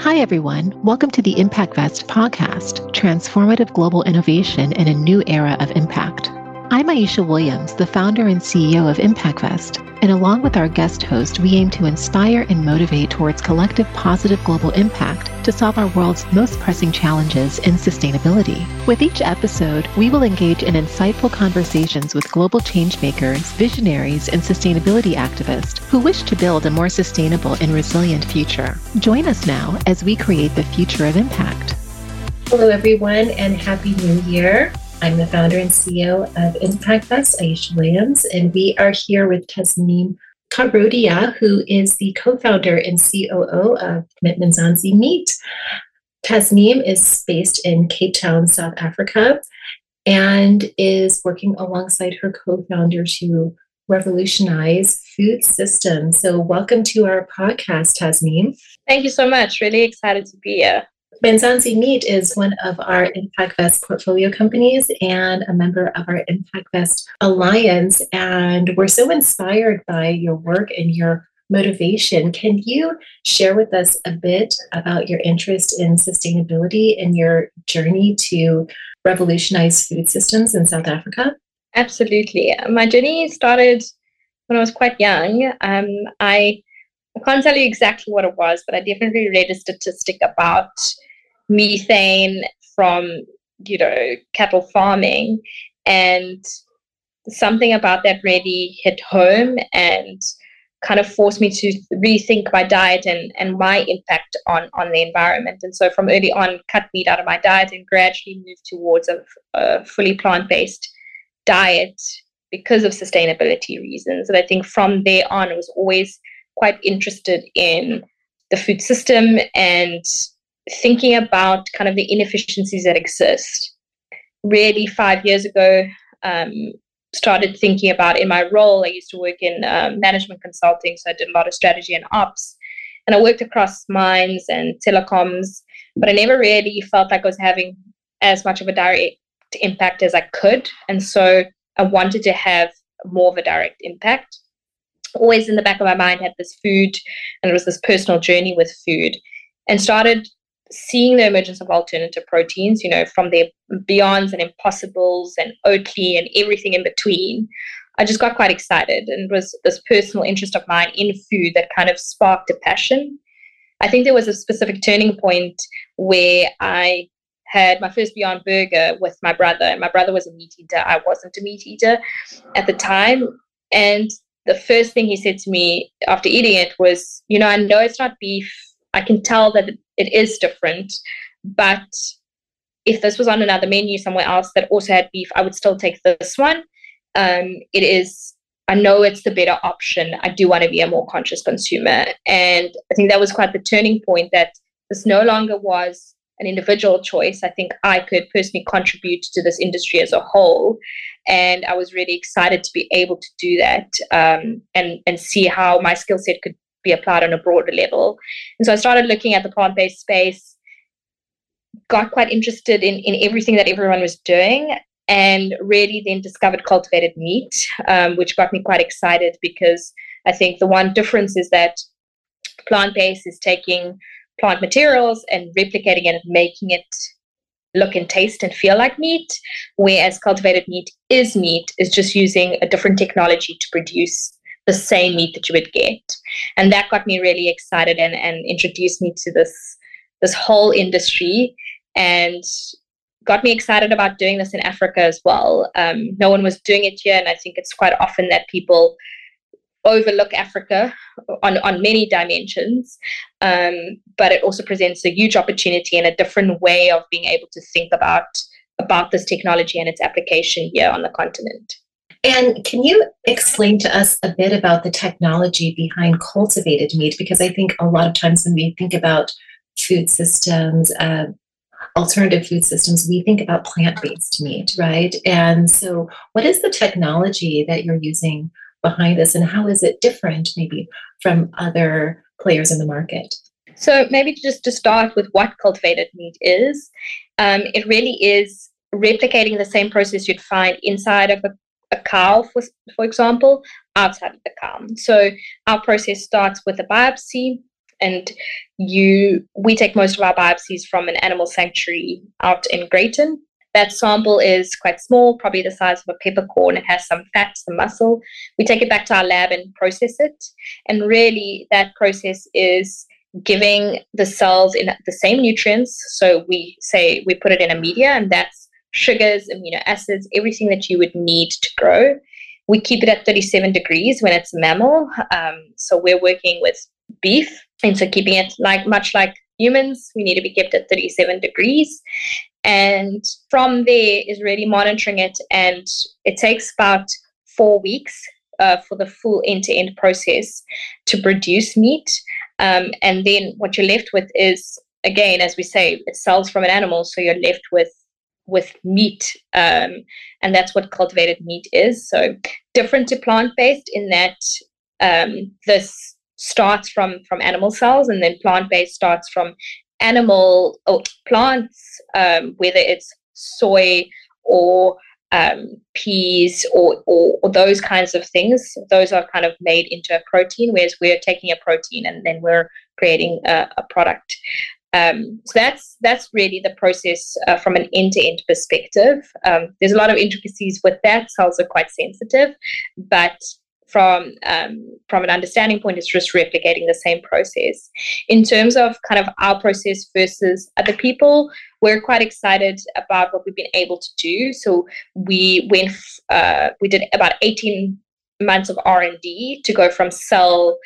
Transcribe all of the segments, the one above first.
Hi, everyone. Welcome to the ImpactVest podcast, transformative global innovation in a new era of impact. I'm Aisha Williams, the founder and CEO of ImpactVest, and along with our guest host, we aim to inspire and motivate towards collective positive global impact to solve our world's most pressing challenges in sustainability. With each episode, we will engage in insightful conversations with global changemakers, visionaries, and sustainability activists who wish to build a more sustainable and resilient future. Join us now as we create the future of impact. Hello, everyone, and Happy New Year. I'm the founder and CEO of ImpactVest, Aisha Williams, and we are here with Tasneem Karodia, who is the co-founder and COO of Mzansi Meat. Tasneem is based in Cape Town, South Africa, and is working alongside her co-founder to revolutionize food systems. So welcome to our podcast, Tasneem. Thank you so much. Really excited to be here. Mzansi Meat is one of our ImpactVest portfolio companies and a member of our ImpactVest Alliance. And we're so inspired by your work and your motivation. Can you share with us a bit about your interest in sustainability and your journey to revolutionize food systems in South Africa? Absolutely. My journey started when I was quite young. Um, I I can't tell you exactly what it was, but I definitely read a statistic about methane from you know cattle farming and something about that really hit home and kind of forced me to rethink my diet and, and my impact on, on the environment. And so from early on, cut meat out of my diet and gradually moved towards a, a fully plant based diet because of sustainability reasons. And I think from there on, I was always quite interested in the food system and thinking about kind of the inefficiencies that exist. Really, five years ago, um, started thinking about in my role. I used to work in um, management consulting, so I did a lot of strategy and ops, and I worked across mines and telecoms, but I never really felt like I was having as much of a direct impact as I could, and so I wanted to have more of a direct impact. Always in the back of my mind had this food, and it was this personal journey with food, and started seeing the emergence of alternative proteins, you know, from their Beyonds and Impossibles and Oatly and everything in between, I just got quite excited and it was this personal interest of mine in food that kind of sparked a passion. I think there was a specific turning point where I had my first Beyond Burger with my brother. My brother was a meat eater. I wasn't a meat eater at the time. And the first thing he said to me after eating it was, You know, I know it's not beef. I can tell that it is different. But if this was on another menu somewhere else that also had beef, I would still take this one. Um, it is, I know it's the better option. I do want to be a more conscious consumer. And I think that was quite the turning point that this no longer was an individual choice. I think I could personally contribute to this industry as a whole. And I was really excited to be able to do that um, and, and see how my skill set could be applied on a broader level. And so I started looking at the plant based space, got quite interested in, in everything that everyone was doing, and really then discovered cultivated meat, um, which got me quite excited because I think the one difference is that plant based is taking plant materials and replicating it and making it look and taste and feel like meat, whereas cultivated meat is meat, is just using a different technology to produce the same meat that you would get. And that got me really excited and, and introduced me to this this whole industry and got me excited about doing this in Africa as well. Um, no one was doing it here, and I think it's quite often that people overlook Africa on, on many dimensions, um, but it also presents a huge opportunity and a different way of being able to think about about this technology and its application here on the continent. And can you explain to us a bit about the technology behind cultivated meat? Because I think a lot of times when we think about food systems, uh, alternative food systems, we think about plant based meat, right? And so, what is the technology that you're using behind this, and how is it different maybe from other players in the market? So, maybe just to start with what cultivated meat is, um, it really is replicating the same process you'd find inside of a cow, for, for example, outside of the cow. So our process starts with a biopsy. and you we take most of our biopsies from an animal sanctuary out in Greyton. That sample is quite small, probably the size of a peppercorn. It has some fat, some muscle. We take it back to our lab and process it. And really, that process is giving the cells in the same nutrients. So we say we put it in a media, and that's sugars, amino acids, everything that you would need to grow. We keep it at 37 degrees when it's mammal. Um, so we're working with beef and so keeping it like much like humans, we need to be kept at 37 degrees. And from there is really monitoring it. And it takes about four weeks uh, for the full end to end process to produce meat. Um, and then what you're left with is, again, as we say, it cells from an animal. So you're left with with meat um, and that's what cultivated meat is. So different to plant-based in that um, this starts from from animal cells and then plant-based starts from animal or plants um, whether it's soy or um, peas or, or, or those kinds of things. Those are kind of made into a protein whereas we're taking a protein and then we're creating a, a product um, so that's that's really the process uh, from an end-to-end perspective um, there's a lot of intricacies with that cells are quite sensitive but from um, from an understanding point, it's just replicating the same process. In terms of kind of our process versus other people, we're quite excited about what we've been able to do. So we went, uh, we did about 18 months of R and D to go from cell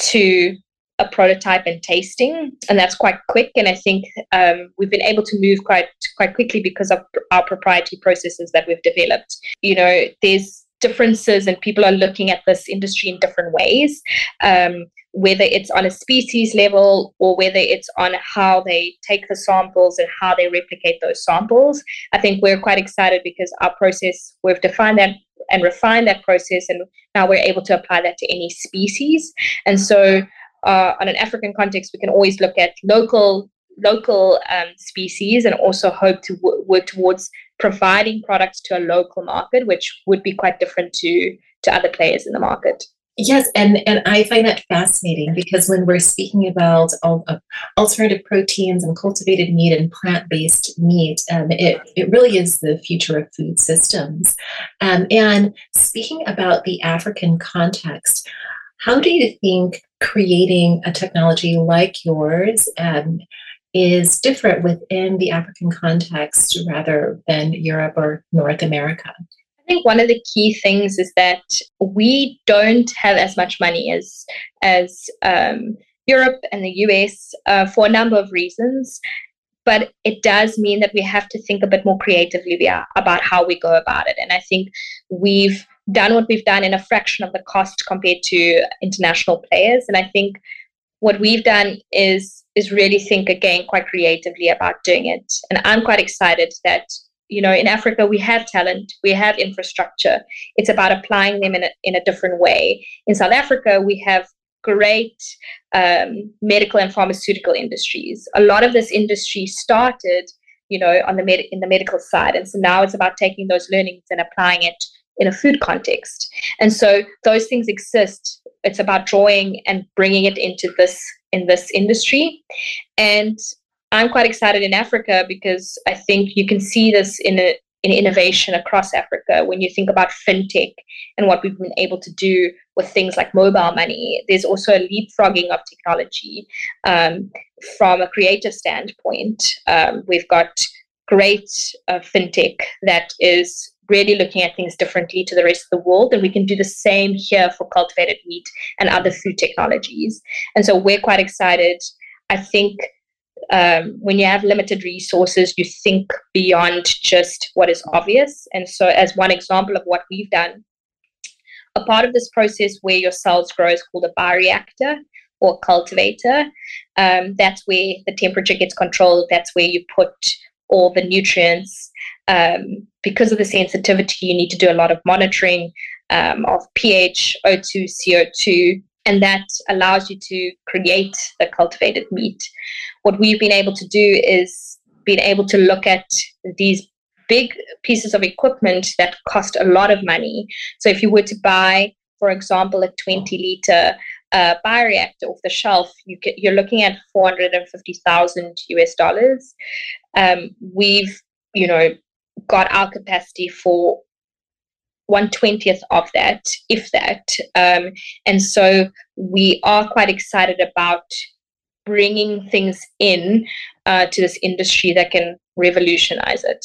to a prototype and tasting, and that's quite quick. And I think um, we've been able to move quite quite quickly because of our proprietary processes that we've developed. You know, there's differences and people are looking at this industry in different ways. Um, whether it's on a species level or whether it's on how they take the samples and how they replicate those samples. I think we're quite excited because our process, we've defined that and refined that process, and now we're able to apply that to any species. And so, uh, on an African context, we can always look at local local um, species and also hope to w- work towards providing products to a local market, which would be quite different to to other players in the market. Yes, and, and I find that fascinating because when we're speaking about all, uh, alternative proteins and cultivated meat and plant based meat, um, it, it really is the future of food systems. Um, and speaking about the African context, how do you think creating a technology like yours um, is different within the African context rather than Europe or North America? I think one of the key things is that we don't have as much money as as um, Europe and the US uh, for a number of reasons. But it does mean that we have to think a bit more creatively about how we go about it. And I think we've done what we've done in a fraction of the cost compared to international players. And I think what we've done is is really think again quite creatively about doing it. And I'm quite excited that you know in Africa we have talent, we have infrastructure. It's about applying them in a, in a different way. In South Africa we have great um, medical and pharmaceutical industries. A lot of this industry started you know on the med- in the medical side and so now it's about taking those learnings and applying it in a food context. And so those things exist. It's about drawing and bringing it into this in this industry. And i'm quite excited in africa because i think you can see this in a, in innovation across africa. When you think about fintech and what we've been able to do with things like mobile money there's also a leapfrogging of technology um, from a creative standpoint. Um, we've got great uh, fintech that is really looking at things differently to the rest of the world. And we can do the same here for cultivated meat and other food technologies. And so we're quite excited. I think um, when you have limited resources, you think beyond just what is obvious. And so, as one example of what we've done, a part of this process where your cells grow is called a bioreactor or cultivator. Um, that's where the temperature gets controlled. That's where you put all the nutrients. Um, because of the sensitivity, you need to do a lot of monitoring um, of pH, O2, CO2, and that allows you to create the cultivated meat. What we've been able to do is been able to look at these big pieces of equipment that cost a lot of money. So if you were to buy, for example, a 20 liter uh, bioreactor off the shelf, you you're looking at 450,000 US dollars. Um, we've, you know, got our capacity for one twentieth of that, if that. Um, and so we are quite excited about bringing things in uh, to this industry that can revolutionize it.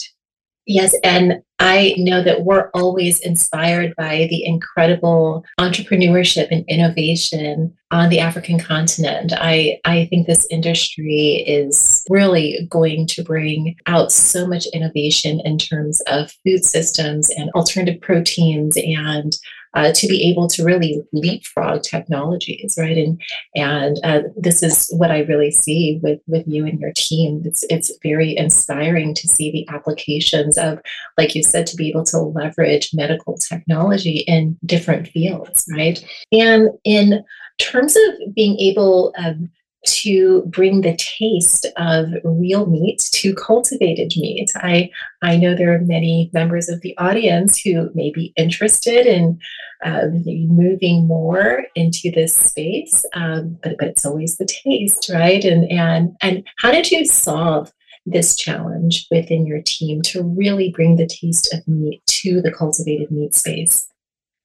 Yes, and I know that we're always inspired by the incredible entrepreneurship and innovation on the African continent. I, I think this industry is really going to bring out so much innovation in terms of food systems and alternative proteins and uh, to be able to really leapfrog technologies, right? And and uh, this is what I really see with with you and your team. It's it's very inspiring to see the applications of, like you said, to be able to leverage medical technology in different fields, right? And in terms of being able um, to bring the taste of real meat to cultivated meat. I, I know there are many members of the audience who may be interested in uh, moving more into this space, um, but, but it's always the taste, right? And, and, and how did you solve this challenge within your team to really bring the taste of meat to the cultivated meat space?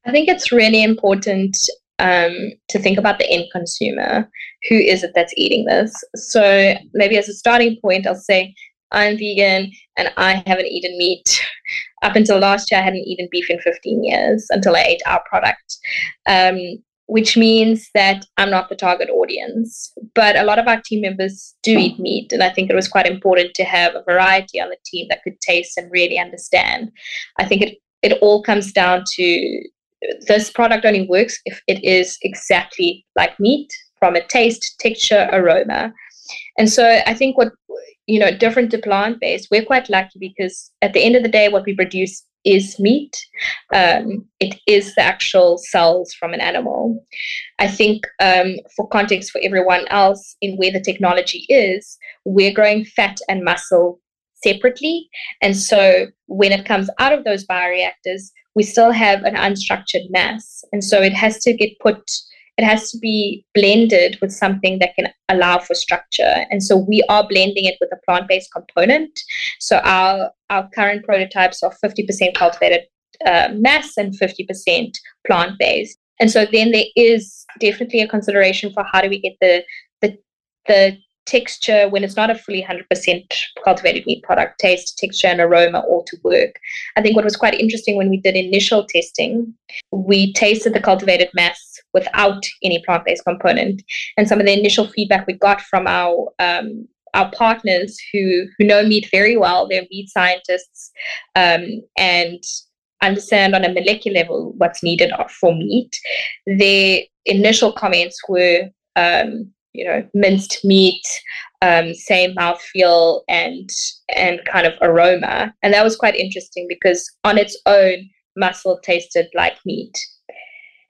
I think it's really important um, to think about the end consumer. Who is it that's eating this? So maybe as a starting point, I'll say I'm vegan and I haven't eaten meat. Up until last year, I hadn't eaten beef in 15 years until I ate our product, um, which means that I'm not the target audience. But a lot of our team members do eat meat, and I think it was quite important to have a variety on the team that could taste and really understand. I think it it all comes down to this product only works if it is exactly like meat from a taste, texture, aroma. And so I think what, you know, different to plant based, we're quite lucky because at the end of the day, what we produce is meat. Um, it is the actual cells from an animal. I think um, for context for everyone else in where the technology is, we're growing fat and muscle separately. And so when it comes out of those bioreactors, we still have an unstructured mass. And so it has to get put, it has to be blended with something that can allow for structure. And so we are blending it with a plant based component. So our, our current prototypes are 50% cultivated uh, mass and 50% plant based. And so then there is definitely a consideration for how do we get the the the texture when it's not a fully 100% cultivated meat product taste texture and aroma all to work. I think what was quite interesting when we did initial testing we tasted the cultivated mass without any plant-based component. And some of the initial feedback we got from our um, our partners who who know meat very well they're meat scientists um, and understand on a molecular level what's needed for meat their initial comments were um, you know minced meat um, same mouthfeel and and kind of aroma and that was quite interesting because on its own muscle tasted like meat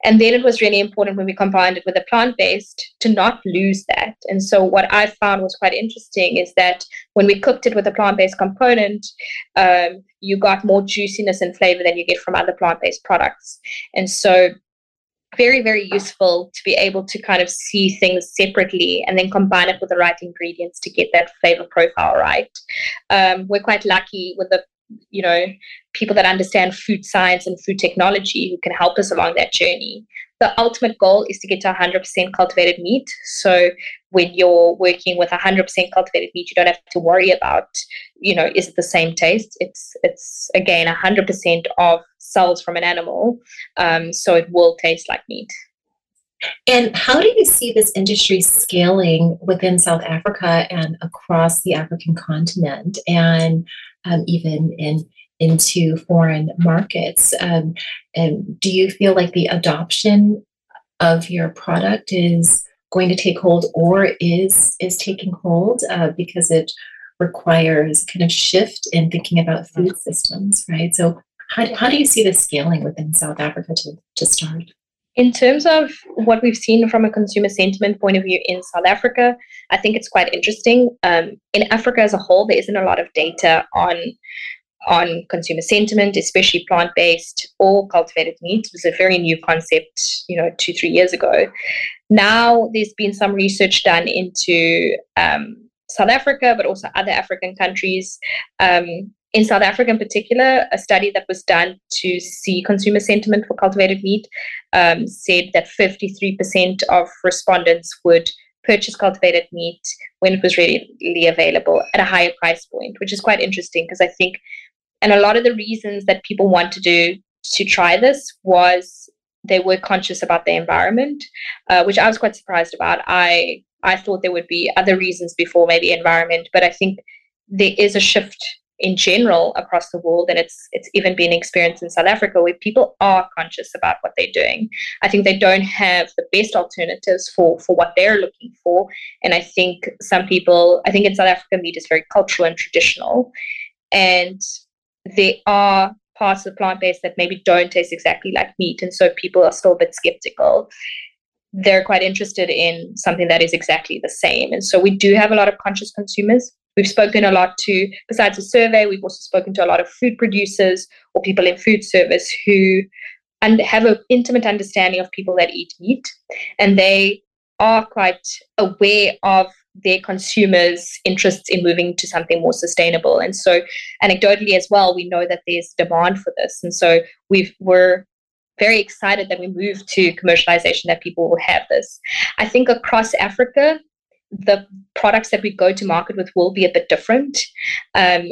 and then it was really important when we combined it with a plant based to not lose that. And so, what I found was quite interesting is that when we cooked it with a plant based component, um, you got more juiciness and flavor than you get from other plant based products. And so, very very useful to be able to kind of see things separately and then combine it with the right ingredients to get that flavor profile right. Um, we're quite lucky with the you know people that understand food science and food technology who can help us along that journey. The ultimate goal is to get to 100% cultivated meat. So when you're working with 100% cultivated meat you don't have to worry about you know is it the same taste? It's it's again 100% of cells from an animal, um, so it will taste like meat. And how do you see this industry scaling within South Africa and across the African continent, and um, even in into foreign markets? Um, and do you feel like the adoption of your product is going to take hold, or is is taking hold uh, because it requires kind of shift in thinking about food systems, right? So, how, how do you see this scaling within South Africa to, to start? In terms of what we've seen from a consumer sentiment point of view in South Africa, I think it's quite interesting. Um, in Africa as a whole, there isn't a lot of data on on consumer sentiment, especially plant based or cultivated meat. It was a very new concept, you know, two, three years ago. Now there's been some research done into um, South Africa, but also other African countries. Um, in South Africa, in particular, a study that was done to see consumer sentiment for cultivated meat um, said that 53% of respondents would purchase cultivated meat when it was readily available at a higher price point, which is quite interesting because I think, and a lot of the reasons that people want to do to try this was they were conscious about the environment, uh, which I was quite surprised about. I I thought there would be other reasons before maybe environment, but I think there is a shift in general across the world, and it's it's even been experienced in South Africa where people are conscious about what they're doing. I think they don't have the best alternatives for for what they're looking for, and I think some people, I think in South Africa, meat is very cultural and traditional, and there are parts of plant based that maybe don't taste exactly like meat, and so people are still a bit skeptical they're quite interested in something that is exactly the same. And so we do have a lot of conscious consumers. We've spoken a lot to, besides the survey, we've also spoken to a lot of food producers or people in food service who and have an intimate understanding of people that eat meat. And they are quite aware of their consumers' interests in moving to something more sustainable. And so, anecdotally as well, we know that there's demand for this. And so, we've, we're very excited that we move to commercialization that people will have this. I think across Africa, the products that we go to market with will be a bit different. Um,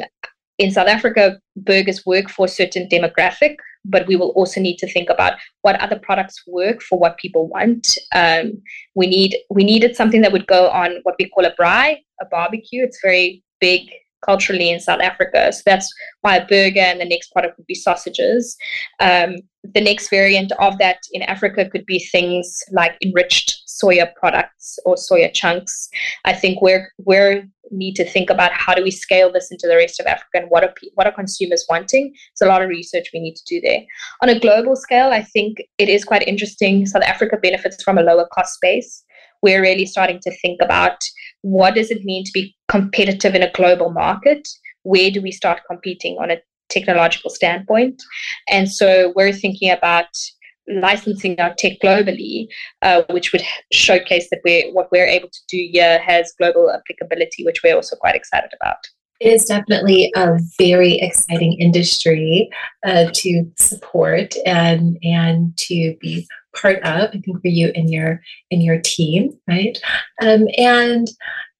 in South Africa, burgers work for a certain demographic, but we will also need to think about what other products work for what people want. Um, we need we needed something that would go on what we call a braai, a barbecue. It's very big culturally in South Africa, so that's why a burger and the next product would be sausages. Um, the next variant of that in Africa could be things like enriched soya products or soya chunks. I think we're we need to think about how do we scale this into the rest of Africa and what are what are consumers wanting. It's a lot of research we need to do there. On a global scale, I think it is quite interesting. South Africa benefits from a lower cost base. We're really starting to think about what does it mean to be competitive in a global market. Where do we start competing on a technological standpoint? And so we're thinking about licensing our tech globally, uh, which would showcase that we're, what we're able to do here has global applicability, which we're also quite excited about. It is definitely a very exciting industry uh, to support and and to be part of. I think for you and your in your team, right? Um, and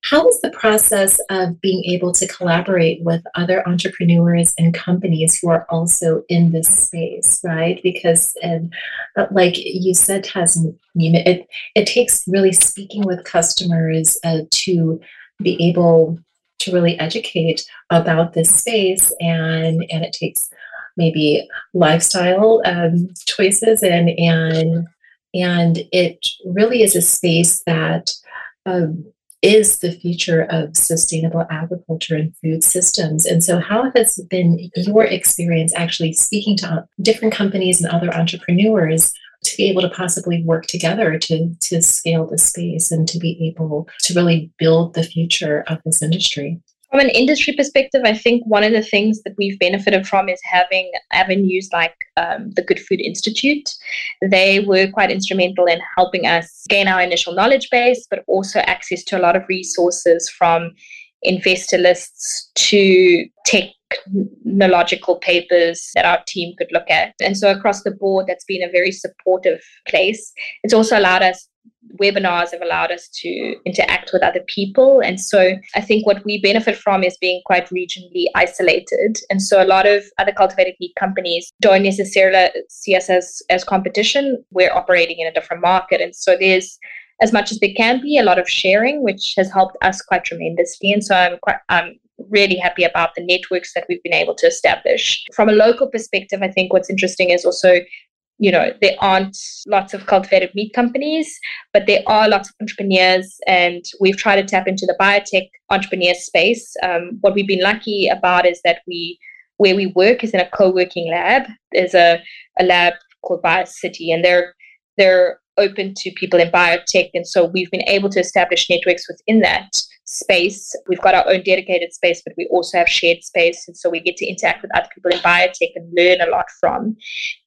how is the process of being able to collaborate with other entrepreneurs and companies who are also in this space, right? Because, and uh, like you said, Tasneem, it it takes really speaking with customers uh, to be able to really educate about this space, and and it takes maybe lifestyle um, choices and and and it really is a space that. Um, is the future of sustainable agriculture and food systems. And so, how has been your experience actually speaking to different companies and other entrepreneurs to be able to possibly work together to, to scale the space and to be able to really build the future of this industry? From an industry perspective, I think one of the things that we've benefited from is having avenues like um, the Good Food Institute. They were quite instrumental in helping us gain our initial knowledge base, but also access to a lot of resources from investor lists to technological papers that our team could look at. And so across the board, that's been a very supportive place. It's also allowed us webinars have allowed us to interact with other people. And so I think what we benefit from is being quite regionally isolated. And so a lot of other cultivated meat companies don't necessarily see us as, as competition. We're operating in a different market. And so there's as much as there can be a lot of sharing, which has helped us quite tremendously. And so I'm quite I'm really happy about the networks that we've been able to establish. From a local perspective, I think what's interesting is also you know, there aren't lots of cultivated meat companies, but there are lots of entrepreneurs, and we've tried to tap into the biotech entrepreneur space. Um, what we've been lucky about is that we, where we work, is in a co-working lab. There's a, a lab called BioCity, and they're they're open to people in biotech, and so we've been able to establish networks within that space. We've got our own dedicated space, but we also have shared space. And so we get to interact with other people in biotech and learn a lot from.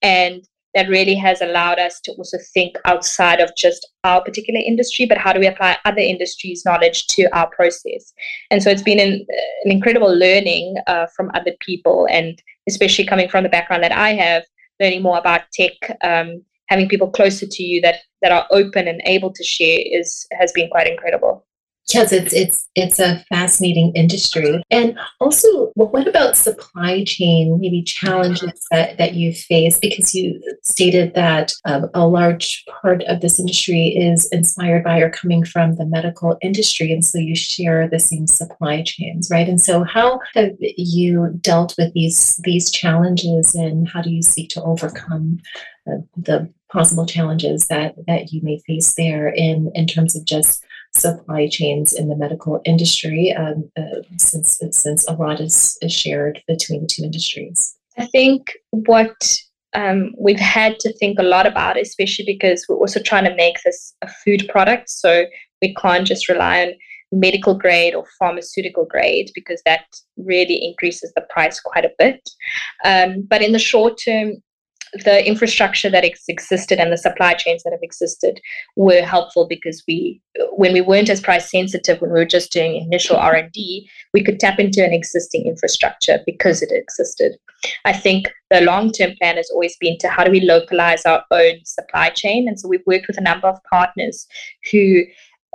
And that really has allowed us to also think outside of just our particular industry, but how do we apply other industries' knowledge to our process? And so it's been an, an incredible learning uh, from other people, and especially coming from the background that I have, learning more about tech, um, having people closer to you that that are open and able to share is has been quite incredible. Yes, it's it's it's a fascinating industry. And also, well, what about supply chain maybe challenges that, that you face? Because you stated that um, a large part of this industry is inspired by or coming from the medical industry, and so you share the same supply chains, right? And so, how have you dealt with these these challenges, and how do you seek to overcome uh, the possible challenges that that you may face there in in terms of just supply chains in the medical industry um, uh, since since a lot is, is shared between the two industries? I think what um, we've had to think a lot about especially because we're also trying to make this a food product so we can't just rely on medical grade or pharmaceutical grade because that really increases the price quite a bit. Um, but in the short term the infrastructure that ex- existed and the supply chains that have existed were helpful because we when we weren't as price sensitive when we were just doing initial r&d we could tap into an existing infrastructure because it existed. I think the long-term plan has always been to how do we localize our own supply chain and so we've worked with a number of partners who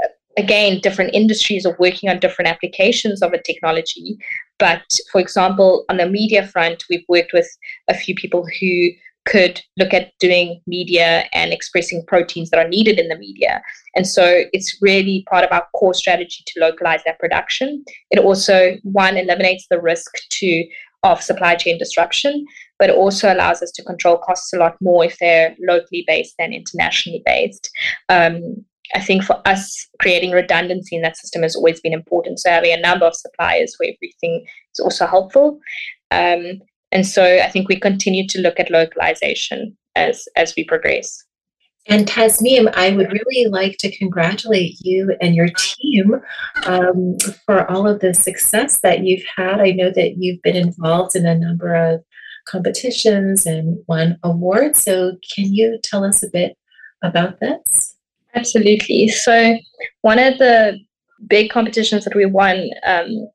uh, again different industries are working on different applications of a technology but for example on the media front we've worked with a few people who could look at doing media and expressing proteins that are needed in the media. And so it's really part of our core strategy to localize that production. It also, one, eliminates the risk to of supply chain disruption, but it also allows us to control costs a lot more if they're locally based than internationally based. Um, I think for us, creating redundancy in that system has always been important. So having a number of suppliers for everything is also helpful. Um, and so I think we continue to look at localization as, as we progress. And Tasneem, I would really like to congratulate you and your team um, for all of the success that you've had. I know that you've been involved in a number of competitions and won awards. So, can you tell us a bit about this? Absolutely. So, one of the big competitions that we won um,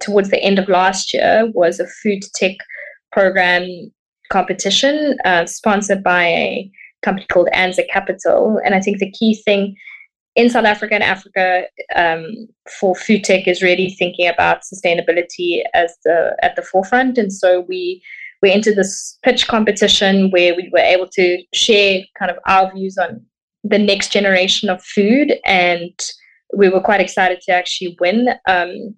towards the end of last year was a food tech program competition uh, sponsored by a company called Anza Capital. And I think the key thing in South Africa and Africa um, for food tech is really thinking about sustainability as the at the forefront. And so we we entered this pitch competition where we were able to share kind of our views on the next generation of food and we were quite excited to actually win. Um,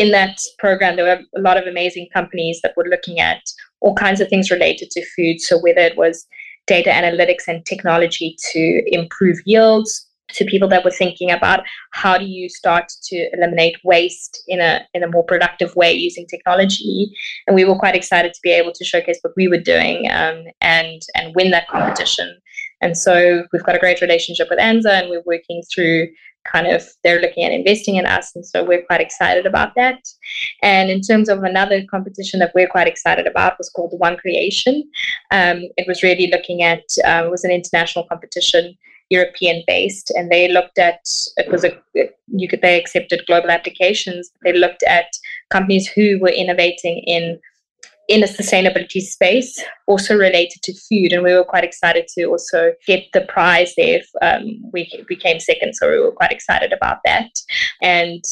in that program, there were a lot of amazing companies that were looking at all kinds of things related to food. So whether it was data analytics and technology to improve yields, to people that were thinking about how do you start to eliminate waste in a in a more productive way using technology and we were quite excited to be able to showcase what we were doing um, and and win that competition and so we've got a great relationship with anza and we're working through kind of they're looking at investing in us and so we're quite excited about that. And in terms of another competition that we're quite excited about was called one creation. Um, it was really looking at uh, it was an international competition european based and they looked at it was a you could they accepted global applications. They looked at companies who were innovating in in a sustainability space, also related to food. And we were quite excited to also get the prize there. Um, we became second, so we were quite excited about that. And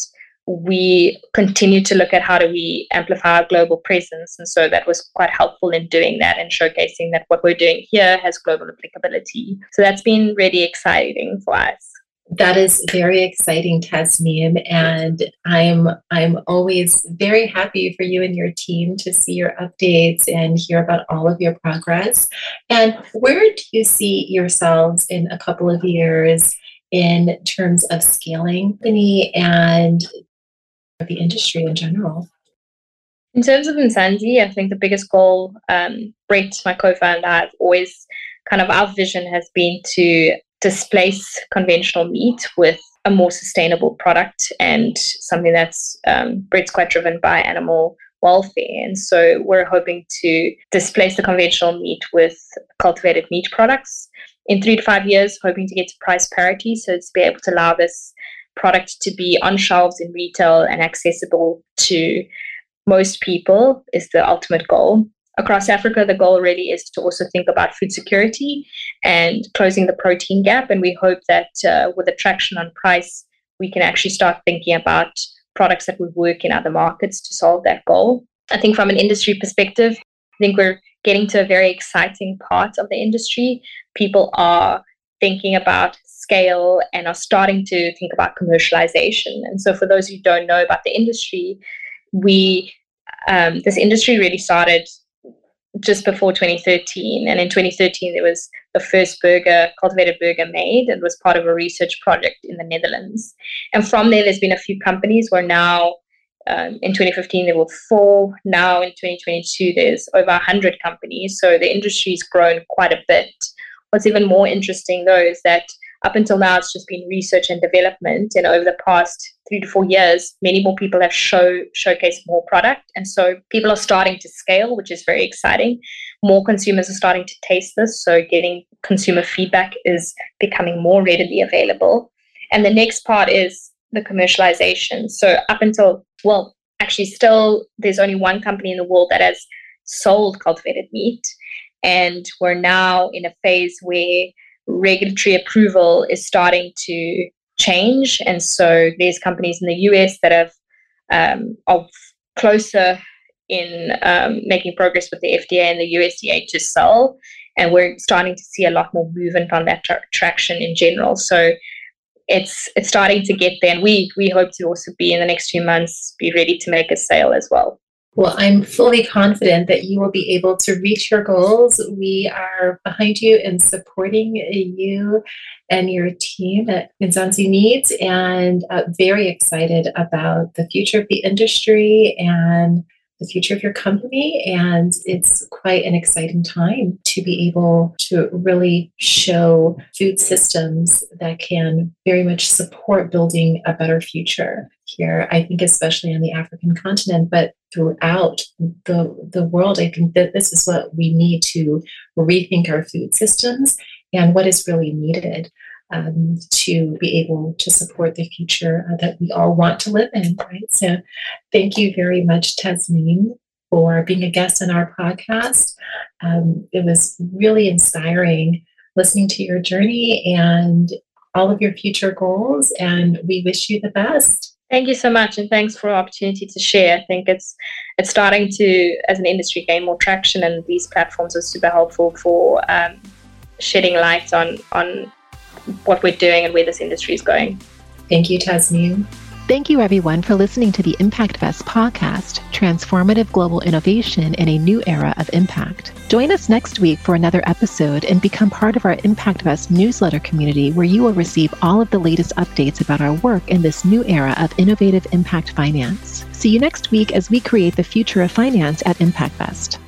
we continue to look at how do we amplify our global presence. And so that was quite helpful in doing that and showcasing that what we're doing here has global applicability. So that's been really exciting for us. That is very exciting, Tasneem, and I'm I'm always very happy for you and your team to see your updates and hear about all of your progress. And where do you see yourselves in a couple of years in terms of scaling the company and the industry in general? In terms of Mzansi, I think the biggest goal, um, my co-founder, I've always kind of our vision has been to displace conventional meat with a more sustainable product and something that's um, quite driven by animal welfare. And so we're hoping to displace the conventional meat with cultivated meat products in three to five years, hoping to get to price parity. So to be able to allow this product to be on shelves in retail and accessible to most people is the ultimate goal. Across Africa, the goal really is to also think about food security and closing the protein gap. And we hope that uh, with attraction on price, we can actually start thinking about products that would work in other markets to solve that goal. I think from an industry perspective, I think we're getting to a very exciting part of the industry. People are thinking about scale and are starting to think about commercialization. And so, for those who don't know about the industry, we um, this industry really started just before 2013. And in 2013, there was the first burger, cultivated burger made. It was part of a research project in the Netherlands. And from there, there's been a few companies where now, um, in 2015, there were four. Now in 2022, there's over 100 companies. So the industry's grown quite a bit. What's even more interesting, though, is that up until now, it's just been research and development. And over the past three to four years, many more people have show showcased more product. And so people are starting to scale, which is very exciting. More consumers are starting to taste this. So getting consumer feedback is becoming more readily available. And the next part is the commercialization. So up until, well, actually still there's only one company in the world that has sold cultivated meat. And we're now in a phase where regulatory approval is starting to change. And so there's companies in the US that have um, are closer in um, making progress with the FDA and the USDA to sell. And we're starting to see a lot more movement on that tra- traction in general. So it's it's starting to get there, and we we hope to also be in the next few months be ready to make a sale as well. Well, I'm fully confident that you will be able to reach your goals. We are behind you and supporting you and your team at Mzansi Meats, and uh, very excited about the future of the industry and the future of your company. And it's quite an exciting time to be able to really show food systems that can very much support building a better future here. I think, especially on the African continent, but throughout the, the world, I think that this is what we need to rethink our food systems and what is really needed um, to be able to support the future uh, that we all want to live in, right? So, thank you very much, Tasneem, for being a guest on our podcast. Um, it was really inspiring listening to your journey and all of your future goals, and we wish you the best. Thank you so much, and thanks for the opportunity to share. I think it's it's starting to, as an industry, gain more traction, and these platforms are super helpful for um, shedding light on on what we're doing and where this industry is going. Thank you, Tasneem. Thank you, everyone, for listening to the Impact Vest podcast, Transformative Global Innovation in a New Era of Impact. Join us next week for another episode and become part of our Impact Vest newsletter community, where you will receive all of the latest updates about our work in this new era of innovative impact finance. See you next week as we create the future of finance at Impact Vest.